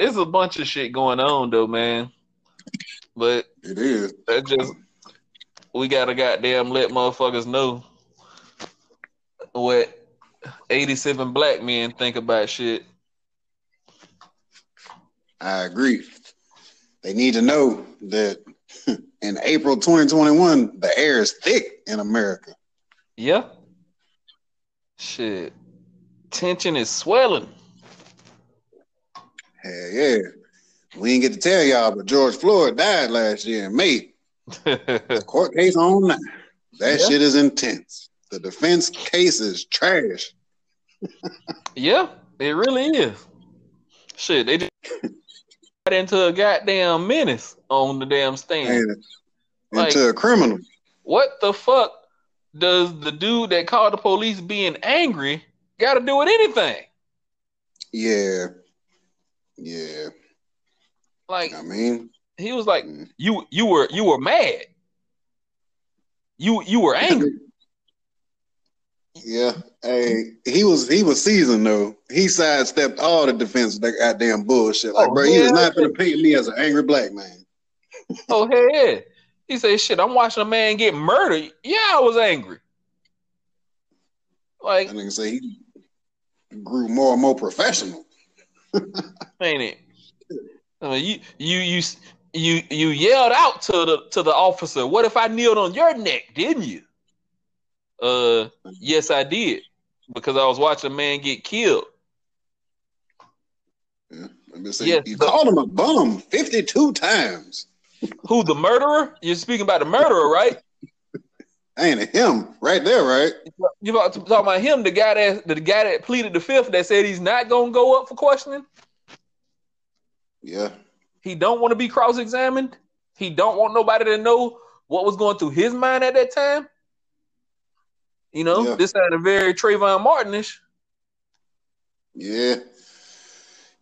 it's a bunch of shit going on though, man. But it is. That just we gotta goddamn let motherfuckers know what 87 black men think about shit. I agree. They need to know that in April 2021, the air is thick in America. Yeah. Shit. Tension is swelling. Hell yeah. We didn't get to tell y'all, but George Floyd died last year in May. Court case on now. That yeah. shit is intense. The defense case is trash. yeah, it really is. Shit, they just got into a goddamn menace on the damn stand. like, into a criminal. What the fuck does the dude that called the police being angry got to do with anything? Yeah. Yeah. Like I mean, he was like, mm. "You you were you were mad. You you were angry." Yeah, hey, he was he was seasoned though. He sidestepped all the defense that goddamn bullshit. Like, oh, bro, he is not gonna paint me as an angry black man. oh hell yeah. He said, "Shit, I'm watching a man get murdered. Yeah, I was angry." Like, I didn't say he grew more and more professional. Ain't it? I mean, you you you you you yelled out to the to the officer. What if I kneeled on your neck? Didn't you? Uh, yes, I did because I was watching a man get killed. Yeah, say, yes, you called him a bum fifty-two times. Who the murderer? You're speaking about the murderer, right? Ain't him right there, right? You about to talk about him, the guy that the guy that pleaded the fifth that said he's not gonna go up for questioning. Yeah. He don't want to be cross-examined. He don't want nobody to know what was going through his mind at that time. You know, yeah. this sounded very Trayvon Martinish. Yeah.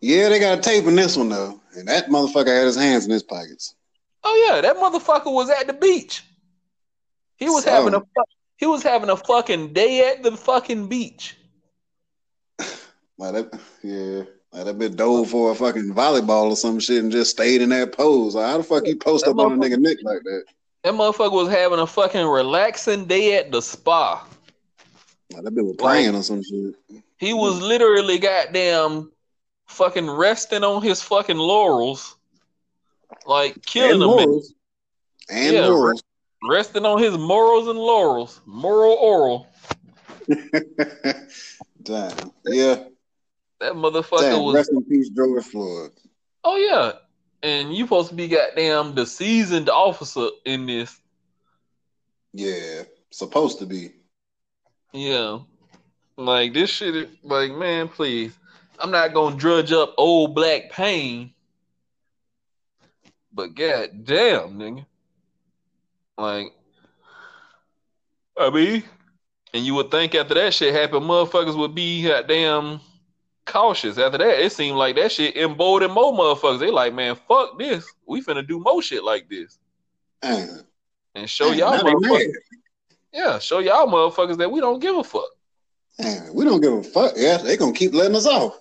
Yeah, they got a tape in this one though. And that motherfucker had his hands in his pockets. Oh yeah, that motherfucker was at the beach. He was so, having a he was having a fucking day at the fucking beach. Well, that, yeah. Like that bit dove for a fucking volleyball or some shit and just stayed in that pose. Like, how the fuck you post that up on a nigga neck like that? That motherfucker was having a fucking relaxing day at the spa. Like, that bit was praying like, or some shit. He was literally goddamn fucking resting on his fucking laurels, like killing and them. And yeah, morals. Resting on his morals and laurels. Moral oral. Damn. Yeah. That motherfucker Damn, was rest in peace, George Floyd. Oh yeah, and you supposed to be goddamn the seasoned officer in this. Yeah, supposed to be. Yeah, like this shit. Like man, please, I'm not gonna drudge up old black pain. But god damn, nigga. Like, I mean, and you would think after that shit happened, motherfuckers would be goddamn cautious. After that, it seemed like that shit emboldened more motherfuckers. They like, man, fuck this. We finna do more shit like this. Mm. And show y'all motherfuckers. Yeah, show y'all motherfuckers that we don't give a fuck. We don't give a fuck. Yeah, they gonna keep letting us off.